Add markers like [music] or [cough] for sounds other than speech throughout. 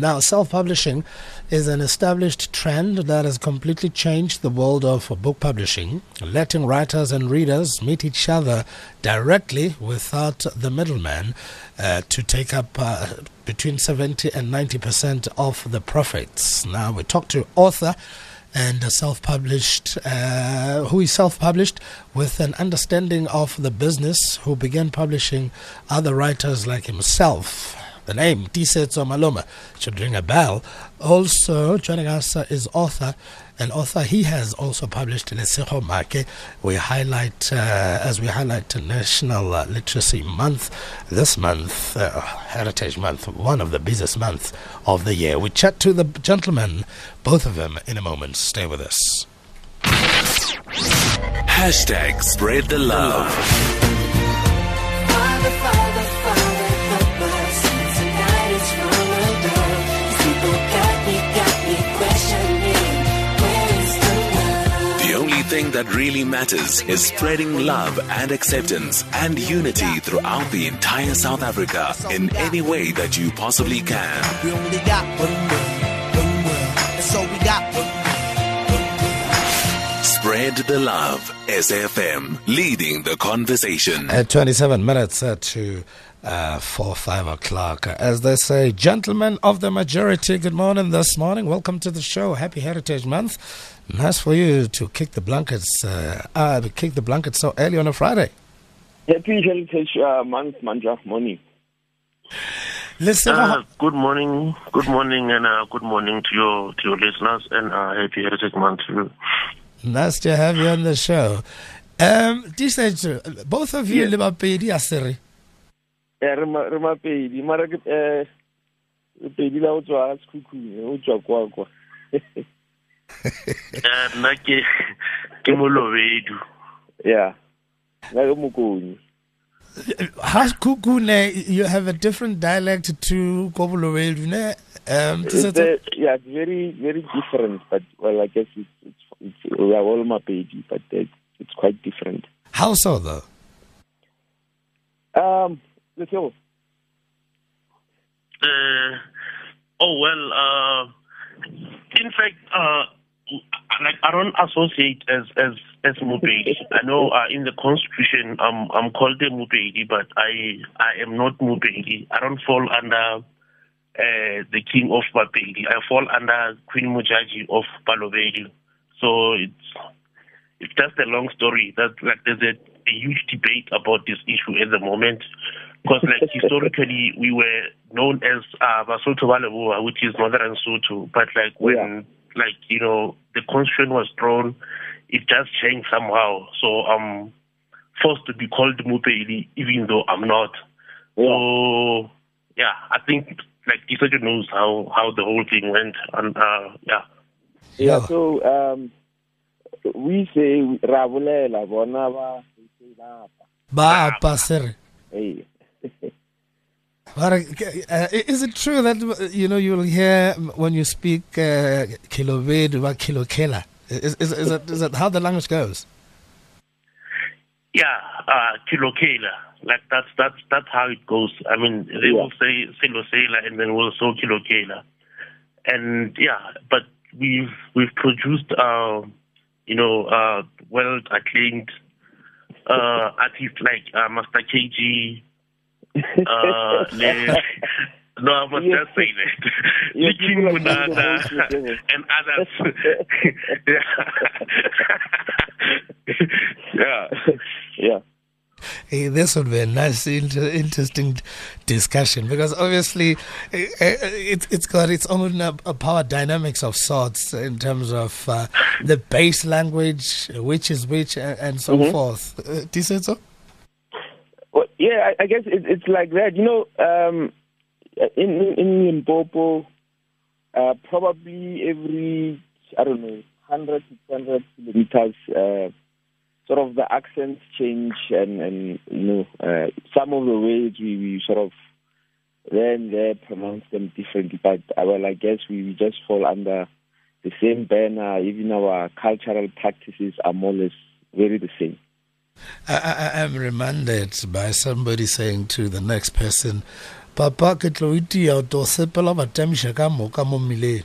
Now, self publishing is an established trend that has completely changed the world of book publishing, letting writers and readers meet each other directly without the middleman uh, to take up uh, between 70 and 90% of the profits. Now, we talk to author and self published, uh, who is self published with an understanding of the business, who began publishing other writers like himself. The name Tisetso Maloma should ring a bell. Also, joining us is author an author. He has also published in Lesego Maake. We highlight, uh, as we highlight National uh, Literacy Month, this month, uh, Heritage Month, one of the busiest months of the year. We chat to the gentlemen, both of them, in a moment. Stay with us. Hashtag spread the love. Thing that really matters is spreading love and acceptance and unity throughout the entire South Africa in any way that you possibly can. We only got one world, one world, so we got Spread the love. SFM leading the conversation. At 27 minutes uh, to uh, 4 5 o'clock. As they say, gentlemen of the majority, good morning this morning. Welcome to the show. Happy Heritage Month. Nice for you to kick the blankets, uh, uh, kick the blankets so early on a Friday. Happy Heritage uh, Month, Manja. Morning. Listen, uh, good morning, good morning, and uh, good morning to your to your listeners, and uh, happy Heritage Month to you. Nice to have you on the show. Um, this is, both of you live up in Asiri. Yeah, re mapedi mara ke pedi la o tswa sekhukhune kwa kwa nna ke ke molobedu yeah nna ke mokoni Has Kukune, you have a different dialect to Kobolowedu, ne? Um, it's a, yeah, it's very, very different, but, well, I guess it's, it's, it's we are all Mapedi, but it's, it's quite different. How so, though? Um, let's go. Uh, oh, well, uh, in fact, uh, like I don't associate as as as Mupedi. I know uh, in the constitution I'm I'm called a Mupedi, but I I am not Mupedi. I don't fall under uh, the king of Bapedi. I fall under Queen Modjadji of Balobedu. So it's it's just a long story. That like there's a, a huge debate about this issue at the moment because like [laughs] historically we were known as uh, Basotho which is Northern Sotho, but like when yeah. Like you know the constitution was drawn, it just changed somehow. So I'm forced to be called Mupeli, even though I'm not. Yeah. So yeah, I think like Isojo knows how how the whole thing went, and uh, yeah. Yeah. So um, we say rabulela bona ba ba ba sir. Hey. [laughs] But, uh, is it true that you know you'll hear when you speak uh, about Kilokela? Is, is, is, that, is that how the language goes? Yeah, uh, Kilokela. Like that's that's that's how it goes. I mean, they will say Silosela and then we'll say Kilokela, and yeah, but we've we've produced, uh, you know, uh, well acclaimed uh, artists like uh, Master KG, uh, no, I must yes. just say that. Licking Munana and others. [laughs] yeah. yeah. Hey, this would be a nice, inter- interesting discussion because obviously eh, eh, it, it's got its own uh, power dynamics of sorts in terms of uh, the base language, which is which, and, so mm-hmm. forth. Uh, do you say so? Well, yeah, I, I guess it, it's like that. You know, um, in in Limpopo, uh, probably every I don't know, hundred to hundred kilometers, uh, sort of the accents change, and and you know, uh, some of the words we, we sort of then there pronounce them differently. But uh, well, I guess we, we just fall under the same banner. Even our cultural practices are more or less very the same. I, am reminded by somebody saying to the next person, papa ke tlo itia to sepela batemše ka moka mo mmileng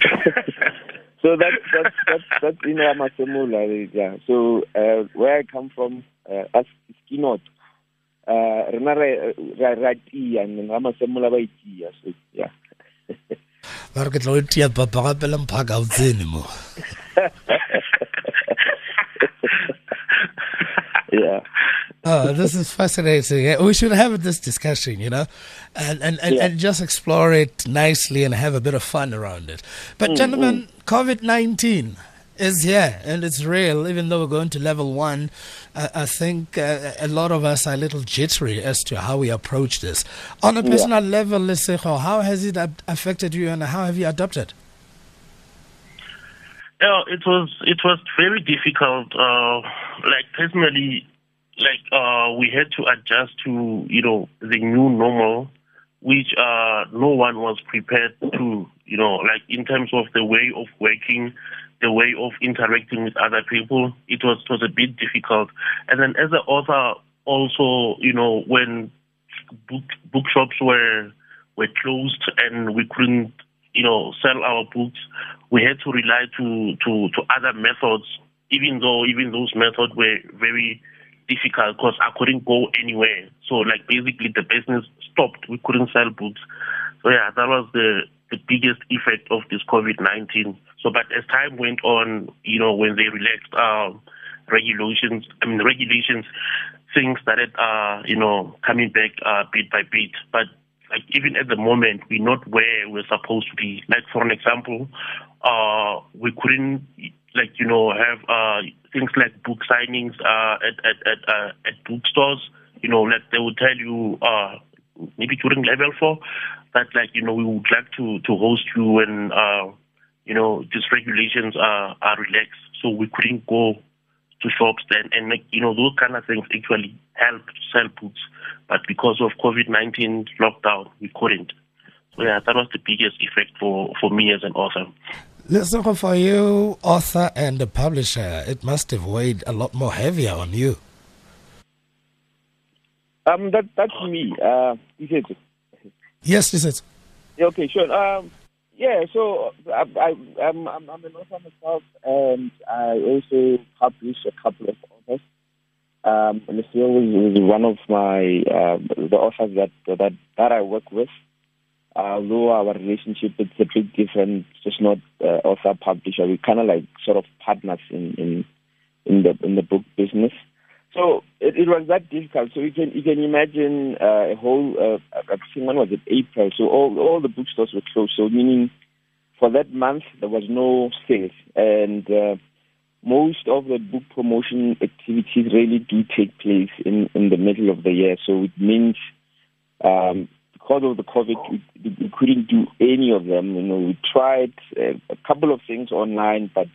[laughs] so that's that's that's that's in Ramasemula, yeah. So uh, where I come from, uh, as Skinot, uh, rena re ra tia and Ramasemula ba itia, so yeah. [laughs] ba re ke tlo tia papa gape le mphaka o tsene mo [laughs] yeah. Oh, this is fascinating. We should have this discussion, you know, and and, and, yeah. and just explore it nicely and have a bit of fun around it. But, mm, gentlemen, mm. COVID 19 is here and it's real, even though we're going to level one. Uh, I think uh, a lot of us are a little jittery as to how we approach this. On a personal yeah. level, Lesego, how has it affected you and how have you adopted? Yeah, it was it was very difficult. Uh, like personally, like uh, we had to adjust to you know the new normal, which uh, no one was prepared to. You know, like in terms of the way of working, the way of interacting with other people, it was it was a bit difficult. And then as an author, also you know when book bookshops were were closed and we couldn't you know sell our books, we had to rely to to to other methods. Even though even those methods were very difficult because I couldn't go anywhere. So like basically the business stopped. We couldn't sell books. So yeah, that was the the biggest effect of this COVID nineteen. So but as time went on, you know, when they relaxed um, regulations, I mean regulations, things started uh, you know, coming back uh, bit by bit. But like even at the moment we're not where we're supposed to be. Like for an example, uh we couldn't like you know have uh things like book signings uh, at at at, uh, at bookstores. You know, like they would tell you uh, maybe during level four that like you know we would like to to host you and uh, you know these regulations are are relaxed, so we couldn't go to shops then and make, you know those kind of things actually help to sell books, but because of COVID nineteen lockdown we couldn't. So yeah, that was the biggest effect for for me as an author. Let's Listen, for you, author and the publisher, it must have weighed a lot more heavier on you. Um, that that's me. Uh, is it? Yes, is it? Okay, sure. Um, yeah. So I, I, I'm, I'm, I'm an author myself, and I also publish a couple of authors. Um, and Lucille was, was one of my uh, the authors that that that I work with although our relationship is a bit different, just not uh, author publisher. We kind of like sort of partners in in in the in the book business. So it, it was that difficult. So you can you can imagine uh, a whole. Uh, I think when was it April? So all all the bookstores were closed. So meaning for that month there was no sales and. Uh, most of the book promotion activities really do take place in, in the middle of the year. So it means um, because of the COVID, we, we couldn't do any of them. You know, we tried uh, a couple of things online, but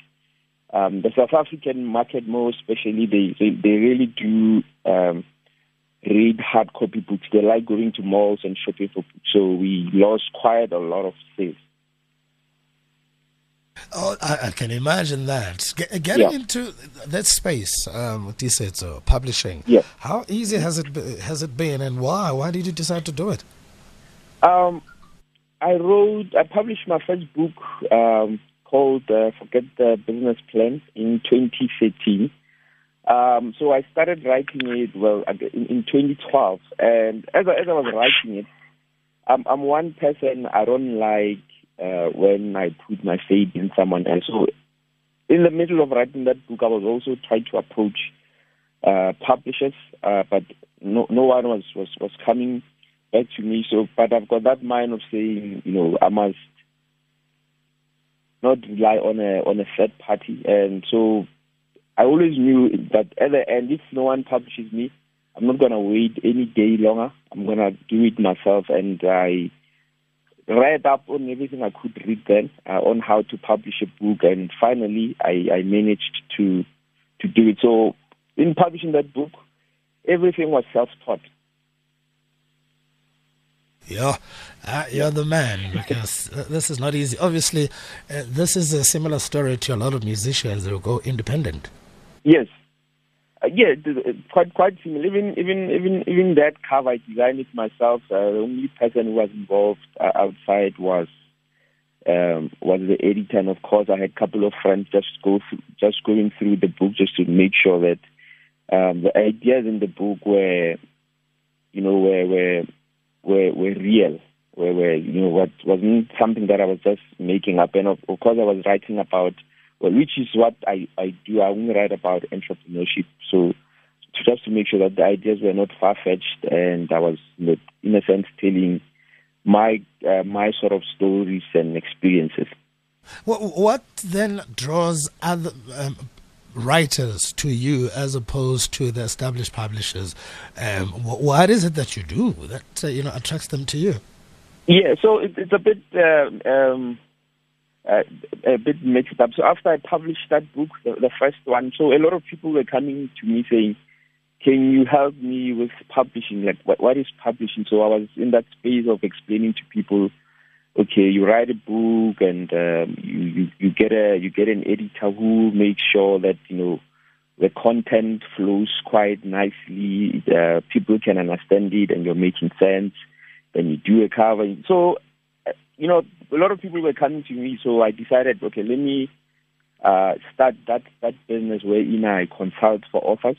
um, the South African market, more especially, they they, they really do um, read hard copy books. They like going to malls and shopping for books. So we lost quite a lot of sales. Oh, I, I, can imagine that. Get, getting yeah. into that space, um, what you said, so publishing. Yeah. How easy has it has it been, and why? Why did you decide to do it? Um, I wrote, I published my first book um, called uh, Forget the Business Plan in 2013. Um, so I started writing it well in, in 2012, and as I, as I was writing it, I'm, I'm one person I don't like uh, when I put my faith in someone else. So in the middle of writing that book, I was also trying to approach uh, publishers, uh, but no, no one was, was, was coming back to me. So, but I've got that mind of saying, you know, I must not rely on a on a third party, and so I always knew that at the end, if no one publishes me, I'm not gonna wait any day longer. I'm gonna do it myself, and I read up on everything I could read then uh, on how to publish a book, and finally, I, I managed to to do it. So, in publishing that book, everything was self-taught. Yeah, uh, you're the man because this is not easy. Obviously, uh, this is a similar story to a lot of musicians who go independent. Yes. yeah, quite quite similar. Even even even even that cover, I designed it myself. Uh, the only person who was involved uh, outside was um, was the editor, and of course, I had a couple of friends just go through, just going through the book just to make sure that um, the ideas in the book were, you know, were were were, were real, were, were you know what wasn't something that I was just making up. And of, of course, I was writing about well, which is what I, I do. I only write about entrepreneurship. So just to make sure that the ideas were not far fetched, and I was, in a sense, telling my uh, my sort of stories and experiences. What then draws other um, writers to you as opposed to the established publishers? Um, what is it that you do that uh, you know attracts them to you? Yeah, so it, it's a bit. Uh, um, uh, a bit mixed up. So after I published that book, the, the, first one, so a lot of people were coming to me saying, "Can you help me with publishing? Like, what, what is publishing?" So I was in that space of explaining to people, okay, you write a book and um, you, you you get a you get an editor who makes sure that you know the content flows quite nicely, uh, people can understand it, and you're making sense. Then you do a cover. So you know, a lot of people were coming to me, so I decided, okay, let me uh, start that that business wherein I consult for authors.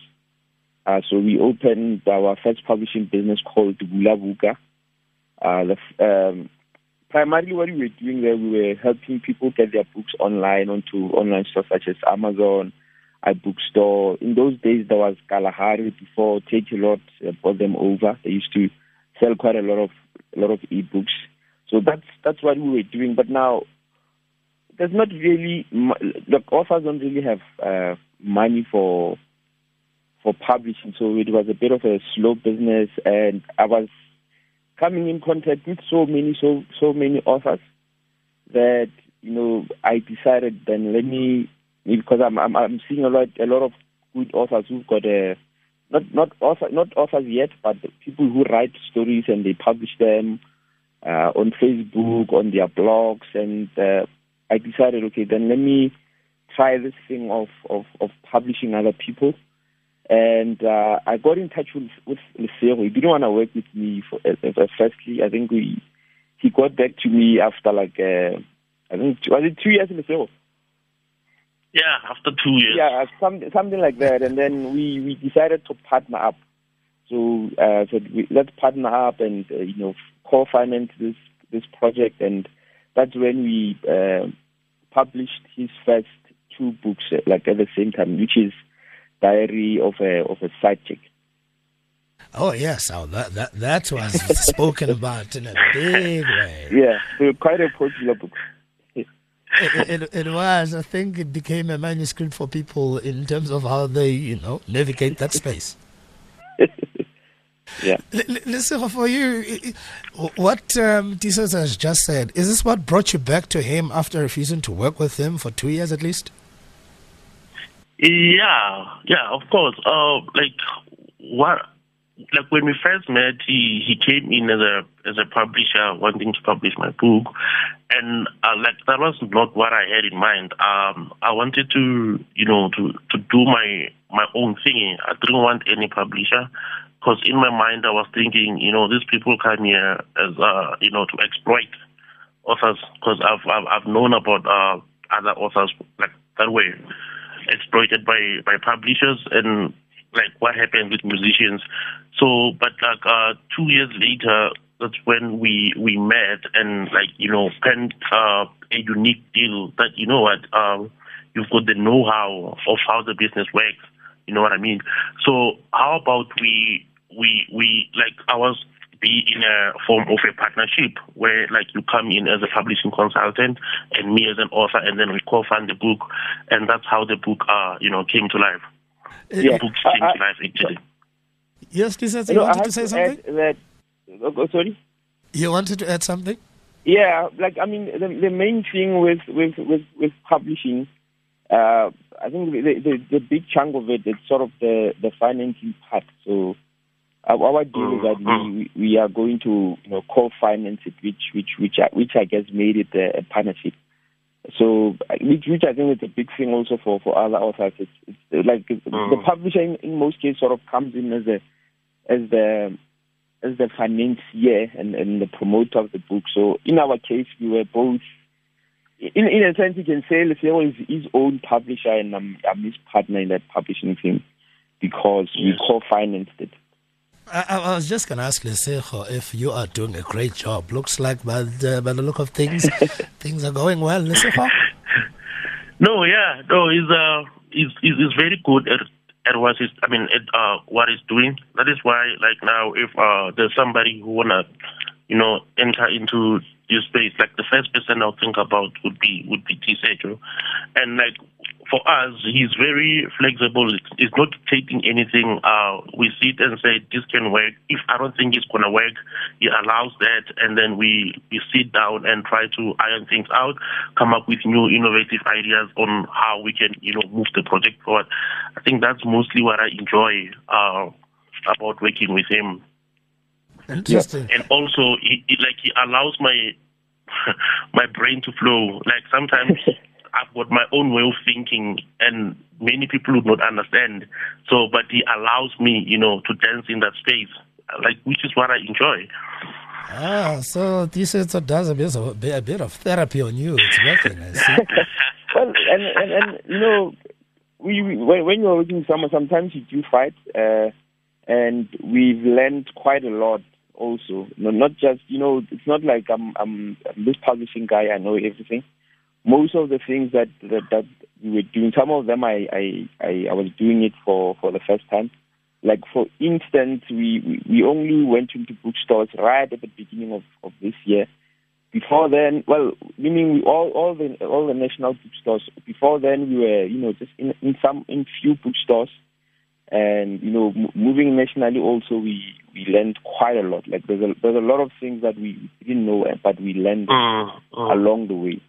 Uh, so we opened our first publishing business called Bula Buka. Uh, the, um, primarily, what we were doing there, we were helping people get their books online onto online stores such as Amazon, iBookstore. In those days, there was Kalahari before Takealot uh, brought them over. They used to sell quite a lot of a lot of ebooks. So that's that's what we were doing. But now there's not really the authors don't really have uh, money for for publishing, so it was a bit of a slow business, and I was coming in contact with so many so so many authors that you know I decided then let me because I'm I'm, I'm seeing a lot a lot of good authors who've got a not not author not authors yet, but people who write stories and they publish them uh, on Facebook, on their blogs, and uh, I decided, okay, then let me try this thing of of, of publishing other people. And uh, I got in touch with with Lesego. He didn't want to work with me for, uh, firstly. I think we he got back to me after like uh, I think was it two years in. Yeah, after two years. Yeah, something something like that. And then we we decided to partner up. So uh, so we, let's partner up and uh, you know co-finance this this project, and that's when we uh, published his first two books, uh, like at the same time, which is Diary of a of a Side Chick. Oh yes, oh, that that that was [laughs] spoken about in a big way. Yeah, so quite a popular book. It, it, it, was. I think it became a manuscript for people in terms of how they, you know, navigate that space. [laughs] Yeah. Listen, for you, what um, has just said, is this what brought you back to him after refusing to work with him for two years at least? Yeah, yeah, of course. Uh, like what? Like when we first met, he he came in as a as a publisher wanting to publish my book, and uh, like that was not what I had in mind. Um, I wanted to you know to to do my my own thing. I didn't want any publisher because in my mind I was thinking, you know, these people come here as, uh, you know, to exploit authors because I've, I've, I've known about uh, other authors like that way exploited by by publishers and like what happened with musicians. So, but like uh, two years later, that's when we we met and like you know penned uh, a unique deal that you know what um, you've got the know-how of how the business works. You know what I mean? So how about we we we like ours be in a form of a partnership where like you come in as a publishing consultant and me as an author and then we co-fund the book and that's how the book uh you know came to life. Yeah. The book came uh, to life actually. Yes, Lisa, you, you know, wanted to say something? That, oh, sorry? You wanted to add something? Yeah, like I mean the the main thing with with with, with publishing uh I think the, the the big chunk of it is sort of the the financing part. So our deal is that we, mm-hmm. we are going to you know co-finance it, which which which I, which I guess made it a, a partnership. So, which, which I think is a big thing also for, for other authors. It's, it's like mm. the publisher in, in most cases sort of comes in as a as the as the financier and, and the promoter of the book. So in our case, we were both. In in a sense, you can say Lesego is his own publisher, and I'm, I'm his partner in that publishing team because yes. we co-financed it. I, I, was just going to ask Lesego if you are doing a great job. Looks like by the, by the look of things, [laughs] things are going well, Lesego. No, yeah, no, he's uh, he's, he's very good at at what is I mean at uh, what he's doing. That is why, like now, if uh, there's somebody who wanna, you know, enter into this space, like the first person I'll think about would be would be Tisetso, and like for us, he's very flexible. He's not taking anything. Uh, we sit and say this can work. If I don't think it's gonna work, he allows that, and then we we sit down and try to iron things out, come up with new innovative ideas on how we can you know move the project forward. I think that's mostly what I enjoy uh, about working with him. Interesting. And also, he, he, like he allows my [laughs] my brain to flow. Like sometimes. [laughs] I've got my own way of thinking, and many people would not understand. So, but he allows me, you know, to dance in that space, like which is what I enjoy. Ah, so this is, does a bit, of, a bit of therapy on you. It's working. I see. [laughs] well, and, and, and you know, we, we when, when you're working with someone, sometimes you do fight, uh, and we've learned quite a lot also. No, not just you know, it's not like I'm I'm, I'm this publishing guy. I know everything most of the things that that, that we were doing, some of them I, I, I, I was doing it for, for the first time. Like for instance, we, we only went into bookstores right at the beginning of, of this year. Before then, well, meaning we all all the all the national bookstores. Before then, we were you know just in in some in few bookstores, and you know m- moving nationally also we we learned quite a lot. Like there's a there's a lot of things that we didn't know, but we learned uh, uh. along the way.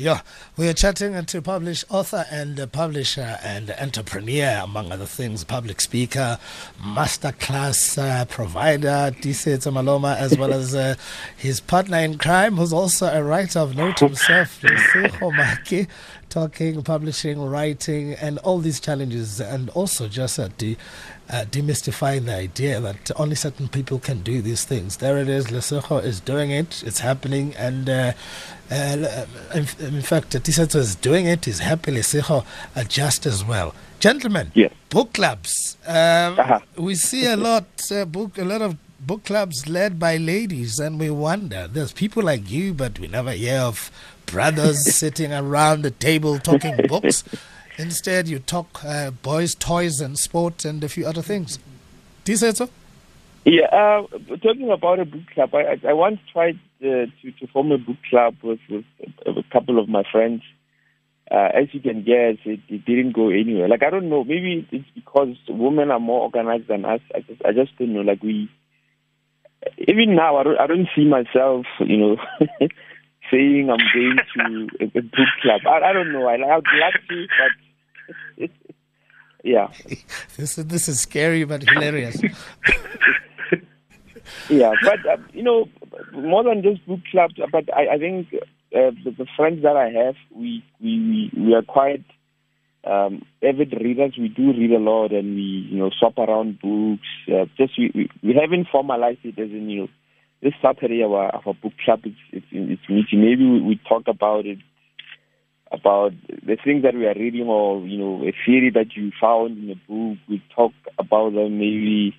Yeah, we are chatting to publish author and publisher and entrepreneur, among other things, public speaker, masterclass uh, provider, Tisetso Maloma, as well as uh, his partner in crime, who's also a writer of note himself, Lesego Maake, talking, publishing, writing, and all these challenges, and also just uh, de- uh, demystifying the idea that only certain people can do these things. There it is, Lesego is doing it, it's happening, and uh, uh, in, in, fact, Tisetso is doing it. He's happily Siho uh, just as well. Gentlemen, yes. book clubs. Um, uh-huh. We see a [laughs] lot uh, book, a lot of book clubs led by ladies, and we wonder. There's people like you, but we never hear of brothers [laughs] sitting around the table talking books. Instead, you talk uh, boys' toys and sport and a few other things. Do you say so? Yeah, uh, talking about a book club, I, I once tried uh, to, to form a book club with, with a, couple of my friends. Uh, as you can guess, it, it didn't go anywhere. Like I don't know, maybe it's because women are more organized than us. I just, I just don't know. Like we, even now, I don't, I don't see myself, you know, [laughs] saying I'm going to a, a book club. I, I don't know. I, I'd like to, but yeah. [laughs] this is this is scary but hilarious. [laughs] yeah, but uh, you know, more than just book clubs, but I, I think uh, the, the, friends that I have, we we we are quite um, avid readers. We do read a lot, and we you know swap around books. Uh, just we, we, we haven't formalized it as you know this Saturday our our book club is it's, it's meeting. Maybe we, we talk about it about the things that we are reading, or you know a theory that you found in a book. We talk about them maybe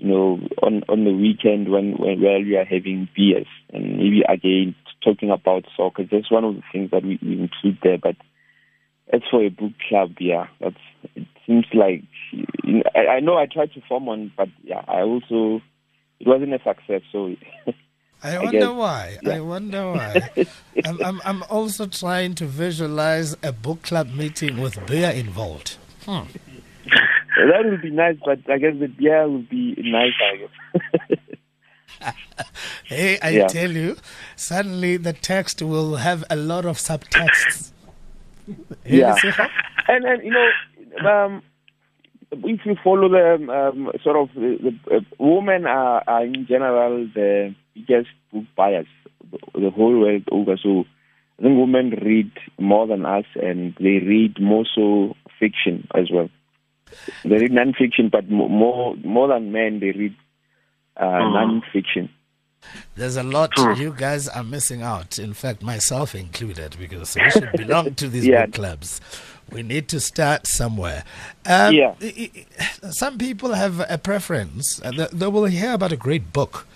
you know, on on the weekend when when while we are having beers and maybe again talking about soccer. That's one of the things that we, we include there. But as for a book club, yeah, that's it seems like I, I know I tried to form one, but yeah, I also it wasn't a success. So. [laughs] I wonder I why. Yeah. I wonder [laughs] why. I'm, I'm, I'm also trying to visualize a book club meeting with beer involved. Hmm. that would be nice, but I guess the beer would be nice, I guess. [laughs] hey, I yeah. tell you, suddenly the text will have a lot of subtexts. yeah. and, and, you know, um, if you follow the um, sort of the, the uh, women are, are, in general the biggest book buyers the, the whole world over. So I think women read more than us, and they read more so fiction as well. They read non-fiction, but more more than men, they read uh, mm. non-fiction. There's a lot you guys are missing out. In fact, myself included, because we [laughs] should belong to these yeah. book clubs. We need to start somewhere. Um, yeah. Some people have a preference. They will hear about a great book,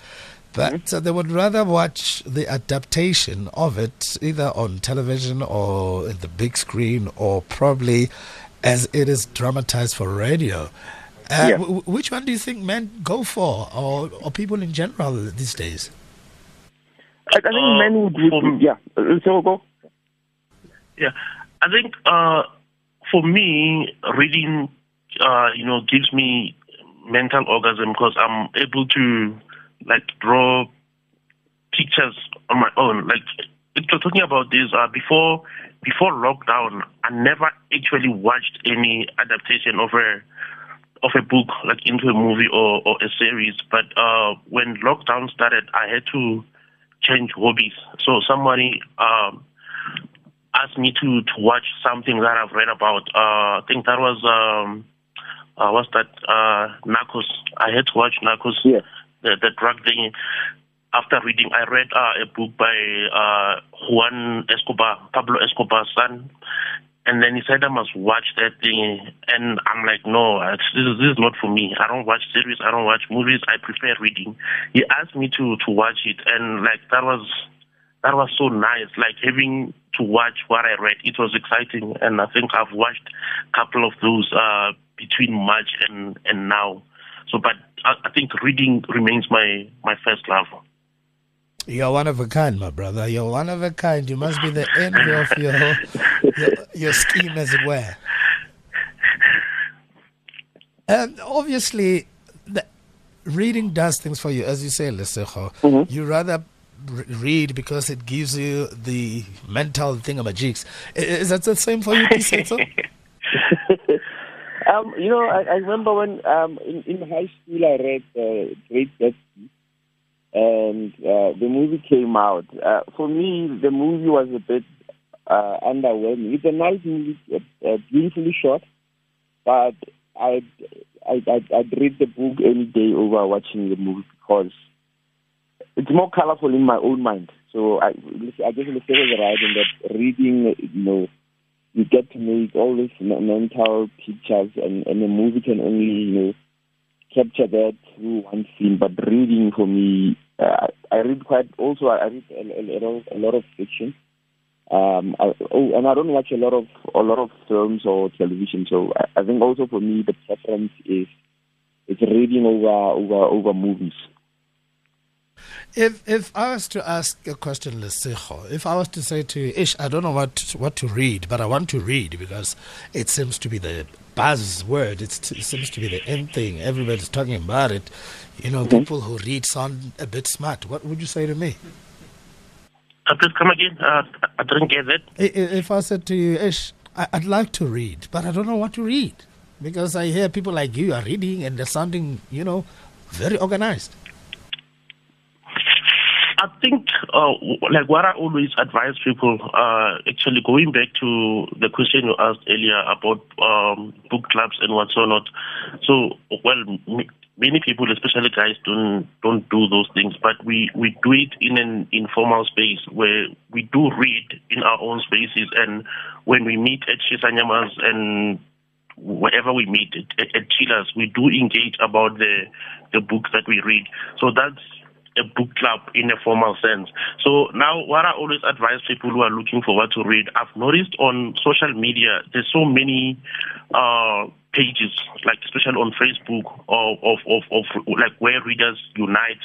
but mm-hmm. they would rather watch the adaptation of it either on television or in the big screen or probably as it is dramatized for radio. Uh, yeah. w- which one do you think men go for, or, or people in general these days? I, I think uh, men would, would yeah. So go. Yeah, I think uh, for me, reading, uh, you know, gives me mental orgasm because I'm able to like draw pictures on my own. Like you're talking about this, uh, before before lockdown, I never actually watched any adaptation of a of a book like into a movie or, or a series. But uh, when lockdown started, I had to change hobbies. So somebody um, asked me to to watch something that I've read about. Uh, I think that was um, uh, what's that? Uh, Narcos. I had to watch Narcos. Yeah. The, the drug thing. After reading, I read uh, a book by uh, Juan Escobar, Pablo Escobar's son, and then he said I must watch that thing, and I'm like, no, this is, this is not for me. I don't watch series, I don't watch movies. I prefer reading. He asked me to to watch it, and like that was that was so nice. Like having to watch what I read, it was exciting, and I think I've watched a couple of those uh, between March and and now. So, but I, I think reading remains my my first love. You're one of a kind, my brother. You're one of a kind. You must be the envy of your your, your scheme, as it were. And obviously, the, reading does things for you, as you say, Lesego. Mm-hmm. You rather read because it gives you the mental thingamajigs. Is that the same for you, Tisetso? [laughs] um, you know, I, I remember when um, in, in high school I read uh, Great Gatsby and uh, the movie came out. Uh, for me, the movie was a bit uh, underwhelming. It's a nice movie, uh, beautifully shot, but I'd, I'd, I'd read the book any day over watching the movie because it's more colorful in my own mind. So I, I guess in the right in that reading, you know, you get to make all these mental pictures, and, and the movie can only, you know, capture that through one scene. But reading for me uh, I read quite also. I read a, a, lot, a lot of fiction. Um, I, oh, and I don't watch a lot of a lot of films or television. So I, I think also for me the preference is is reading over over over movies. If if I was to ask a question, Lesego, if I was to say to you, Ish, I don't know what what to read, but I want to read because it seems to be the buzzword. It's, it seems to be the end thing. Everybody's talking about it. You know, mm-hmm. people who read sound a bit smart. What would you say to me? Uh, please come again. Uh, I didn't get it. If I said to you, Ish, I'd like to read, but I don't know what to read because I hear people like you are reading and they're sounding, you know, very organized. I think, uh, like what I always advise people, uh, actually going back to the question you asked earlier about um, book clubs and what's or not. So, well, many people, especially guys, don't don't do those things, but we we do it in an informal space where we do read in our own spaces, and when we meet at Shisanyamas and wherever we meet at, at Chillers, we do engage about the the books that we read. So that's a book club in a formal sense. So now what I always advise people who are looking for what to read, I've noticed on social media there's so many uh, pages, like especially on Facebook of, of, of, of like where readers unite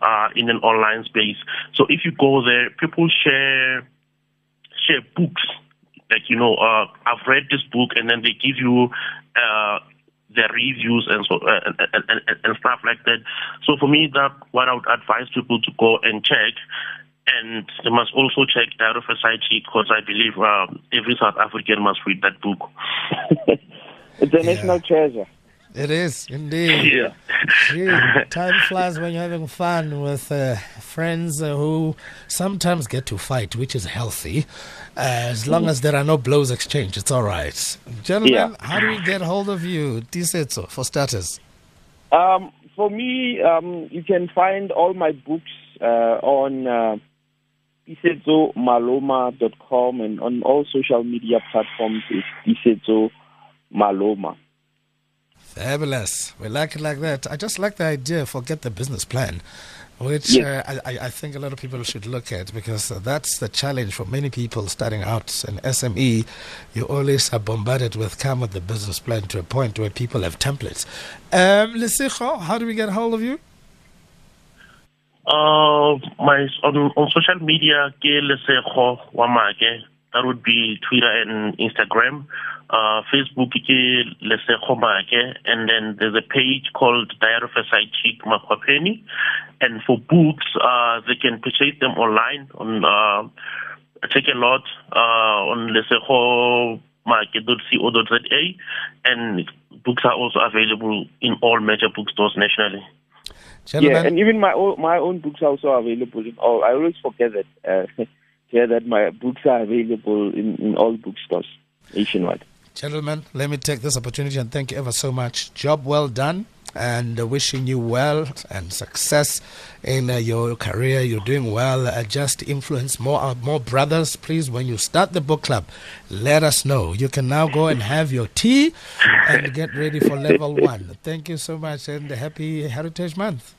uh, in an online space. So if you go there, people share share books. Like you know, uh, I've read this book, and then they give you uh, their reviews and so uh, and, and, and, and stuff like that. So for me, that what I would advise people to go and check. And they must also check Diary of a because I believe um, every South African must read that book. it's a national treasure. It is indeed. [laughs] Yeah. Gee, time flies when you're having fun with uh, friends uh, who sometimes get to fight, which is healthy. Uh, as long as there are no blows exchanged, it's all right. Gentlemen, Yeah. how do we get hold of you, Tisetso, for starters? Um, for me, um, you can find all my books uh, on uh, tisetsomaloma.com and on all social media platforms is Tisetso Maloma. Fabulous. We like it like that. I just like the idea, forget the business plan, which Yes. uh, I, I- think a lot of people should look at because that's the challenge for many people starting out in SME. You always are bombarded with come with the business plan to a point where people have templates. Um, Lesego, how do we get hold of you? Uh, my on, on social media, ke Lesego Wamake. That would be Twitter and Instagram. Uh, Facebook, ke Lesego Maake. And then there's a page called Diary of a Side Chick Makwapeni. And for books, uh, they can purchase them online on uh, Takealot uh, on lesegomake.co.za. And books are also available in all major bookstores nationally. Gentlemen, Yeah, and even my own, my own books are also available in all. I always forget that. [laughs] Yeah, that my books are available in, in all bookstores nationwide. Gentlemen, let me take this opportunity and thank you ever so much. Job well done and uh, wishing you well and success in uh, your career. You're doing well. Uh, just influence more uh, more brothers, please. When you start the book club, let us know. You can now go and have your tea and get ready for level one. Thank you so much and happy Heritage Month.